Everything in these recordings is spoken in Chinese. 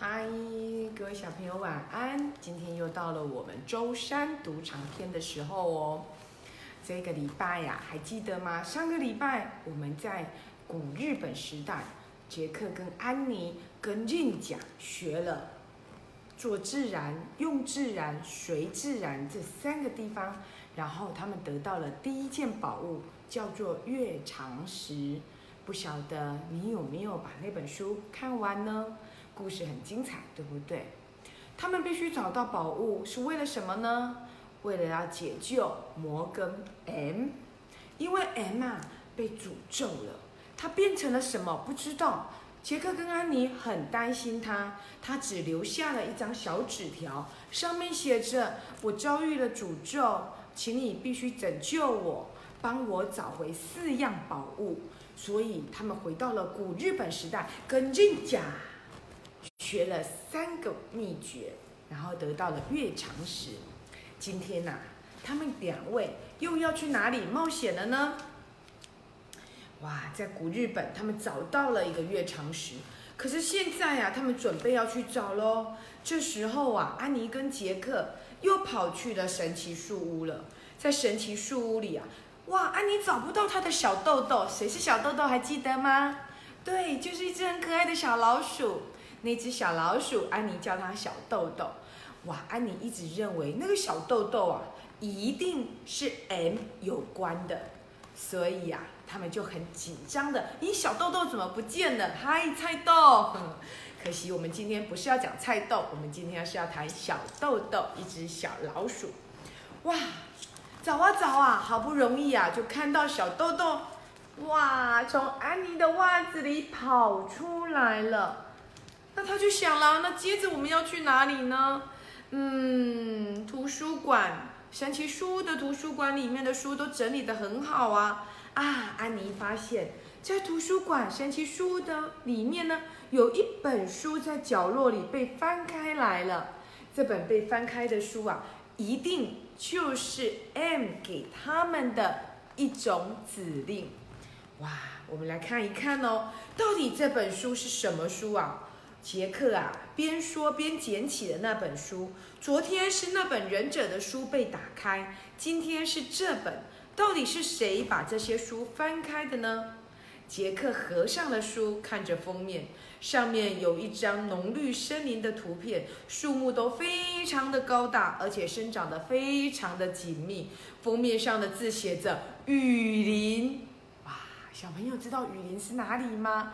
嗨，各位小朋友晚安！今天又到了我们周三读长篇的时候哦。这个礼拜呀，还记得吗？上个礼拜我们在古日本时代，杰克跟安妮跟韵甲学了做自然、用自然、随自然这三个地方，然后他们得到了第一件宝物，叫做月长石。不晓得你有没有把那本书看完呢？故事很精彩，对不对？他们必须找到宝物，是为了什么呢？为了要解救摩根 M，因为 M 啊被诅咒了，他变成了什么？不知道。杰克跟安妮很担心他，他只留下了一张小纸条，上面写着：“我遭遇了诅咒，请你必须拯救我，帮我找回四样宝物。”所以他们回到了古日本时代，跟进甲学了三个秘诀，然后得到了月长石。今天呐，他们两位又要去哪里冒险了呢？哇，在古日本，他们找到了一个月长石。可是现在呀，他们准备要去找喽。这时候啊，安妮跟杰克又跑去了神奇树屋了。在神奇树屋里啊。哇，安妮找不到她的小豆豆，谁是小豆豆？还记得吗？对，就是一只很可爱的小老鼠。那只小老鼠，安妮叫它小豆豆。哇，安妮一直认为那个小豆豆啊，一定是 M 有关的，所以呀，他们就很紧张的，咦，小豆豆怎么不见了？嗨，菜豆。可惜我们今天不是要讲菜豆，我们今天是要谈小豆豆，一只小老鼠。哇！找啊找啊，好不容易啊，就看到小豆豆，哇，从安妮的袜子里跑出来了。那他就想了，那接着我们要去哪里呢？嗯，图书馆，神奇书屋的图书馆里面的书都整理得很好啊。啊，安妮发现，在图书馆神奇书屋的里面呢，有一本书在角落里被翻开来了。这本被翻开的书啊，一定。就是 M 给他们的一种指令，哇！我们来看一看哦，到底这本书是什么书啊？杰克啊，边说边捡起了那本书。昨天是那本忍者的书被打开，今天是这本。到底是谁把这些书翻开的呢？杰克合上了书，看着封面，上面有一张浓绿森林的图片，树木都非常的高大，而且生长得非常的紧密。封面上的字写着“雨林”，哇，小朋友知道雨林是哪里吗？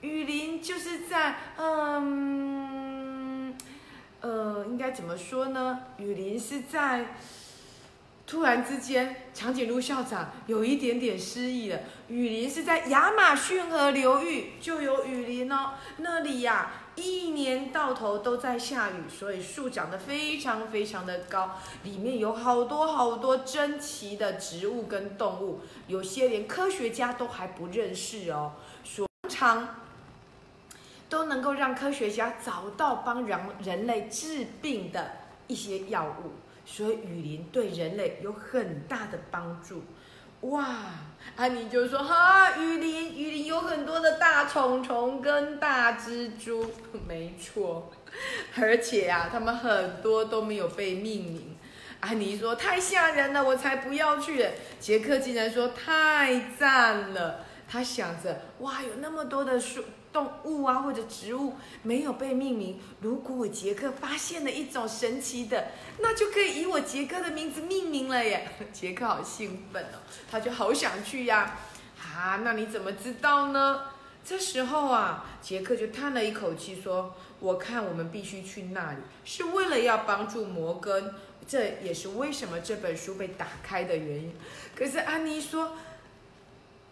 雨林就是在，嗯，呃，应该怎么说呢？雨林是在。突然之间，长颈鹿校长有一点点失忆了。雨林是在亚马逊河流域就有雨林哦，那里呀一年到头都在下雨，所以树长得非常非常的高，里面有好多好多珍奇的植物跟动物，有些连科学家都还不认识哦，所常都能够让科学家找到帮人人类治病的一些药物。所以雨林对人类有很大的帮助，哇！安妮就说：“哈，雨林，雨林有很多的大虫虫跟大蜘蛛，没错，而且啊，他们很多都没有被命名。”安妮说：“太吓人了，我才不要去。”杰克竟然说：“太赞了。”他想着：“哇，有那么多的树。”动物啊，或者植物没有被命名。如果我杰克发现了一种神奇的，那就可以以我杰克的名字命名了耶！杰克好兴奋哦，他就好想去呀。啊，那你怎么知道呢？这时候啊，杰克就叹了一口气说：“我看我们必须去那里，是为了要帮助摩根，这也是为什么这本书被打开的原因。”可是安妮说：“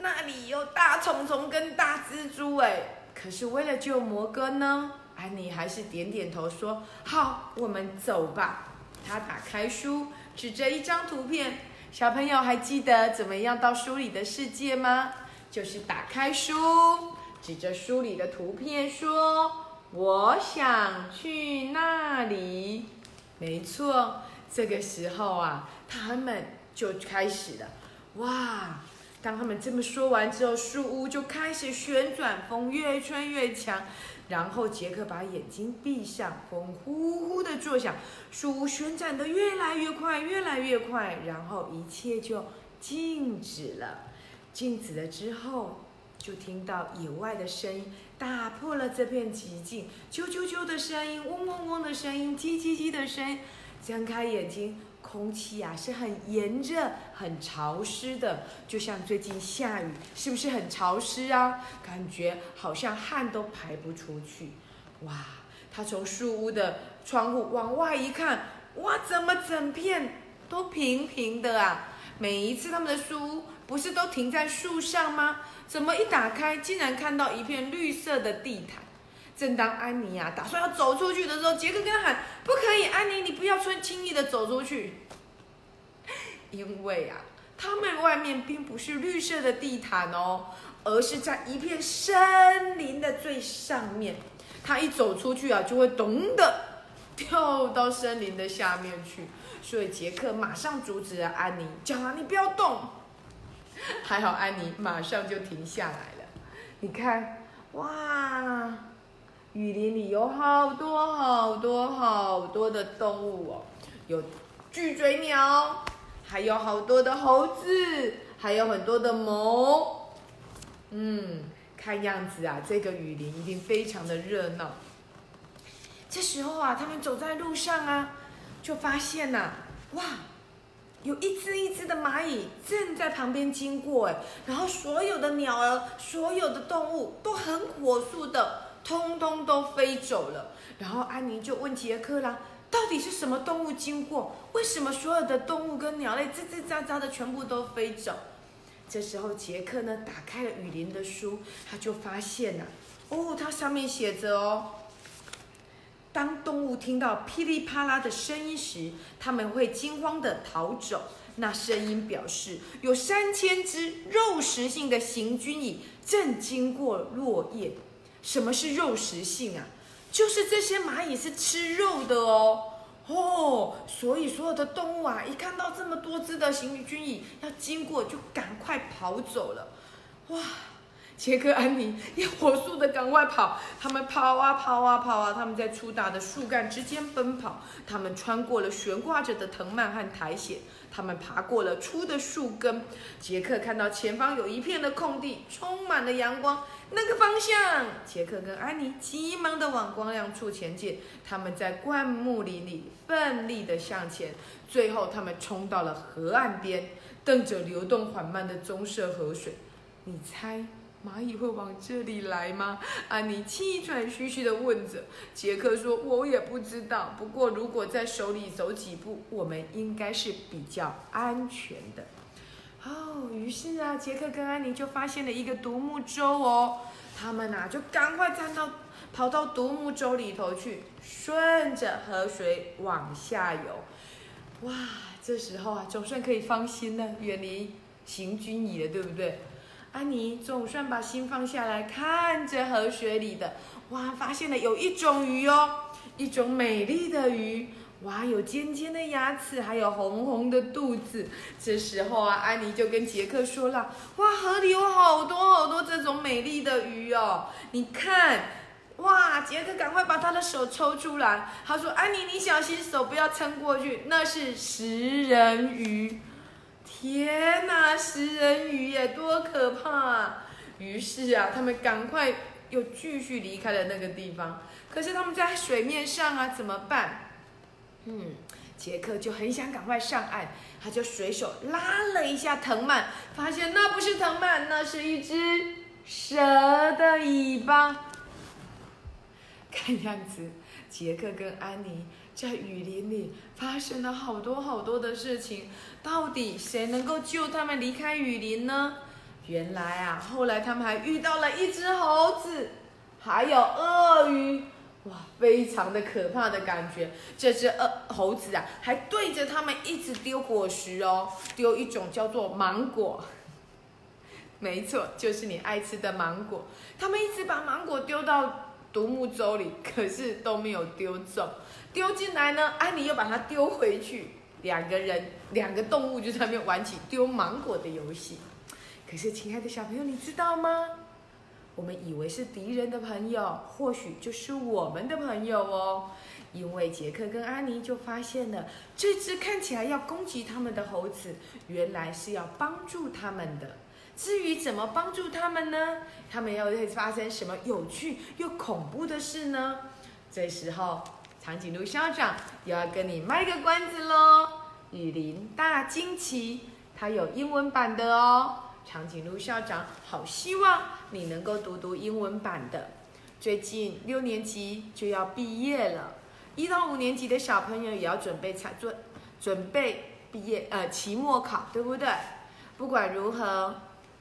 那里有大虫虫跟大蜘蛛哎。”可是为了救摩哥呢，安妮还是点点头说：“好，我们走吧。”她打开书，指着一张图片。小朋友还记得怎么样到书里的世界吗？就是打开书，指着书里的图片说：“我想去那里。”没错，这个时候啊，他们就开始了。哇！当他们这么说完之后，树屋就开始旋转，风越吹越强，然后杰克把眼睛闭上，风呼呼的作响，树屋旋转的越来越快，越来越快，然后一切就静止了。静止了之后，就听到野外的声音打破了这片寂静，啾啾啾的声音，嗡嗡嗡的声音，叽叽叽的声音。睁开眼睛。空气啊是很炎热、很潮湿的，就像最近下雨，是不是很潮湿啊？感觉好像汗都排不出去。哇！他从树屋的窗户往外一看，哇，怎么整片都平平的啊？每一次他们的树屋不是都停在树上吗？怎么一打开，竟然看到一片绿色的地毯？正当安妮呀打算要走出去的时候，杰克跟他喊：“不可以，安妮，你不要轻轻易的走出去，因为啊，他们外面并不是绿色的地毯哦，而是在一片森林的最上面。他一走出去啊，就会咚的跳到森林的下面去。所以杰克马上阻止了安妮，叫他你不要动。还好安妮马上就停下来了。你看，哇！”雨林里有好多好多好多的动物哦，有巨嘴鸟，还有好多的猴子，还有很多的猫。嗯，看样子啊，这个雨林一定非常的热闹。这时候啊，他们走在路上啊，就发现呐，哇，有一只一只的蚂蚁正在旁边经过哎，然后所有的鸟儿、所有的动物都很火速的。通通都飞走了，然后安妮就问杰克啦：“到底是什么动物经过？为什么所有的动物跟鸟类吱吱喳喳的全部都飞走？”这时候杰克呢打开了雨林的书，他就发现呐，哦，它上面写着哦，当动物听到噼里啪啦的声音时，他们会惊慌的逃走。那声音表示有三千只肉食性的行军蚁正经过落叶。什么是肉食性啊？就是这些蚂蚁是吃肉的哦，哦，所以所有的动物啊，一看到这么多只的行军蚁要经过，就赶快跑走了，哇！杰克、安妮也火速的赶快跑，他们跑啊跑啊跑啊，他们在粗大的树干之间奔跑，他们穿过了悬挂着的藤蔓和苔藓，他们爬过了粗的树根。杰克看到前方有一片的空地，充满了阳光，那个方向，杰克跟安妮急忙的往光亮处前进。他们在灌木林里奋力的向前，最后他们冲到了河岸边，瞪着流动缓慢的棕色河水。你猜？蚂蚁会往这里来吗？安妮气喘吁吁地问着。杰克说：“我也不知道。不过如果在手里走几步，我们应该是比较安全的。”哦，于是啊，杰克跟安妮就发现了一个独木舟哦。他们呐就赶快站到，跑到独木舟里头去，顺着河水往下游。哇，这时候啊，总算可以放心了，远离行军蚁了，对不对？安妮总算把心放下来，看着河水里的，哇，发现了有一种鱼哦，一种美丽的鱼，哇，有尖尖的牙齿，还有红红的肚子。这时候啊，安妮就跟杰克说了，哇，河里有好多好多这种美丽的鱼哦，你看，哇，杰克赶快把他的手抽出来，他说，安妮，你小心手不要撑过去，那是食人鱼。天哪，食人鱼耶，多可怕啊！于是啊，他们赶快又继续离开了那个地方。可是他们在水面上啊，怎么办？嗯，杰克就很想赶快上岸，他就随手拉了一下藤蔓，发现那不是藤蔓，那是一只蛇的尾巴。看样子，杰克跟安妮。在雨林里发生了好多好多的事情，到底谁能够救他们离开雨林呢？原来啊，后来他们还遇到了一只猴子，还有鳄鱼，哇，非常的可怕的感觉。这只鳄猴子啊，还对着他们一直丢果实哦，丢一种叫做芒果，没错，就是你爱吃的芒果。他们一直把芒果丢到独木舟里，可是都没有丢中。丢进来呢，安妮又把它丢回去，两个人，两个动物就在那边玩起丢芒果的游戏。可是，亲爱的小朋友，你知道吗？我们以为是敌人的朋友，或许就是我们的朋友哦。因为杰克跟安妮就发现了，这只看起来要攻击他们的猴子，原来是要帮助他们的。至于怎么帮助他们呢？他们又会发生什么有趣又恐怖的事呢？这时候，长颈鹿校长又要跟你卖个关子喽！雨林大惊奇，它有英文版的哦。长颈鹿校长好希望你能够读读英文版的。最近六年级就要毕业了。一到五年级的小朋友也要准备参准准备毕业呃期末考，对不对？不管如何，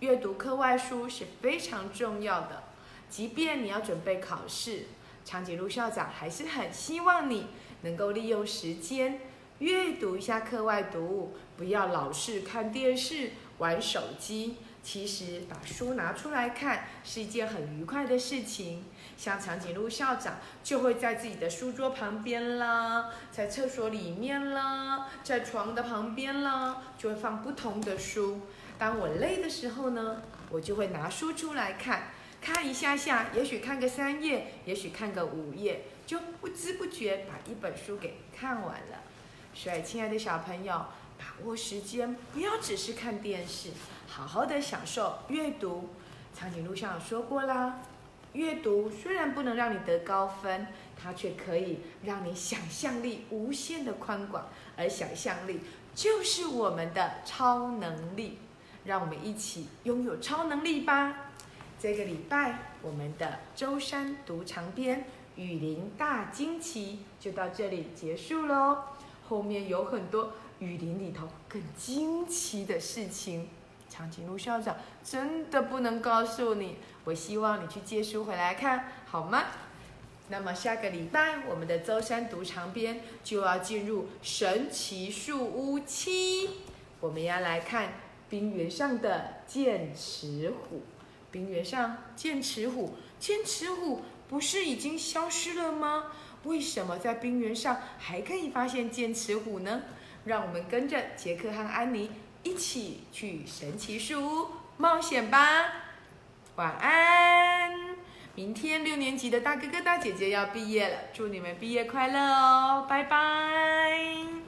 阅读课外书是非常重要的。即便你要准备考试，长颈鹿校长还是很希望你能够利用时间阅读一下课外读物，不要老是看电视、玩手机。其实把书拿出来看是一件很愉快的事情。像长颈鹿校长就会在自己的书桌旁边啦，在厕所里面啦，在床的旁边啦，就会放不同的书。当我累的时候呢，我就会拿书出来看，看一下下，也许看个三页，也许看个五页，就不知不觉把一本书给看完了。所以，亲爱的小朋友，把握时间，不要只是看电视。好好的享受阅读，长颈鹿校长说过啦，阅读虽然不能让你得高分，它却可以让你想象力无限的宽广，而想象力就是我们的超能力，让我们一起拥有超能力吧。这个礼拜我们的舟山读长篇《雨林大惊奇》就到这里结束喽，后面有很多雨林里头更惊奇的事情。长颈鹿校长真的不能告诉你，我希望你去借书回来看，好吗？那么下个礼拜我们的舟山读长篇就要进入神奇树屋七，我们要来看冰原上的剑齿虎。冰原上剑齿虎，剑齿虎不是已经消失了吗？为什么在冰原上还可以发现剑齿虎呢？让我们跟着杰克和安妮。一起去神奇树屋冒险吧！晚安。明天六年级的大哥哥大姐姐要毕业了，祝你们毕业快乐哦！拜拜。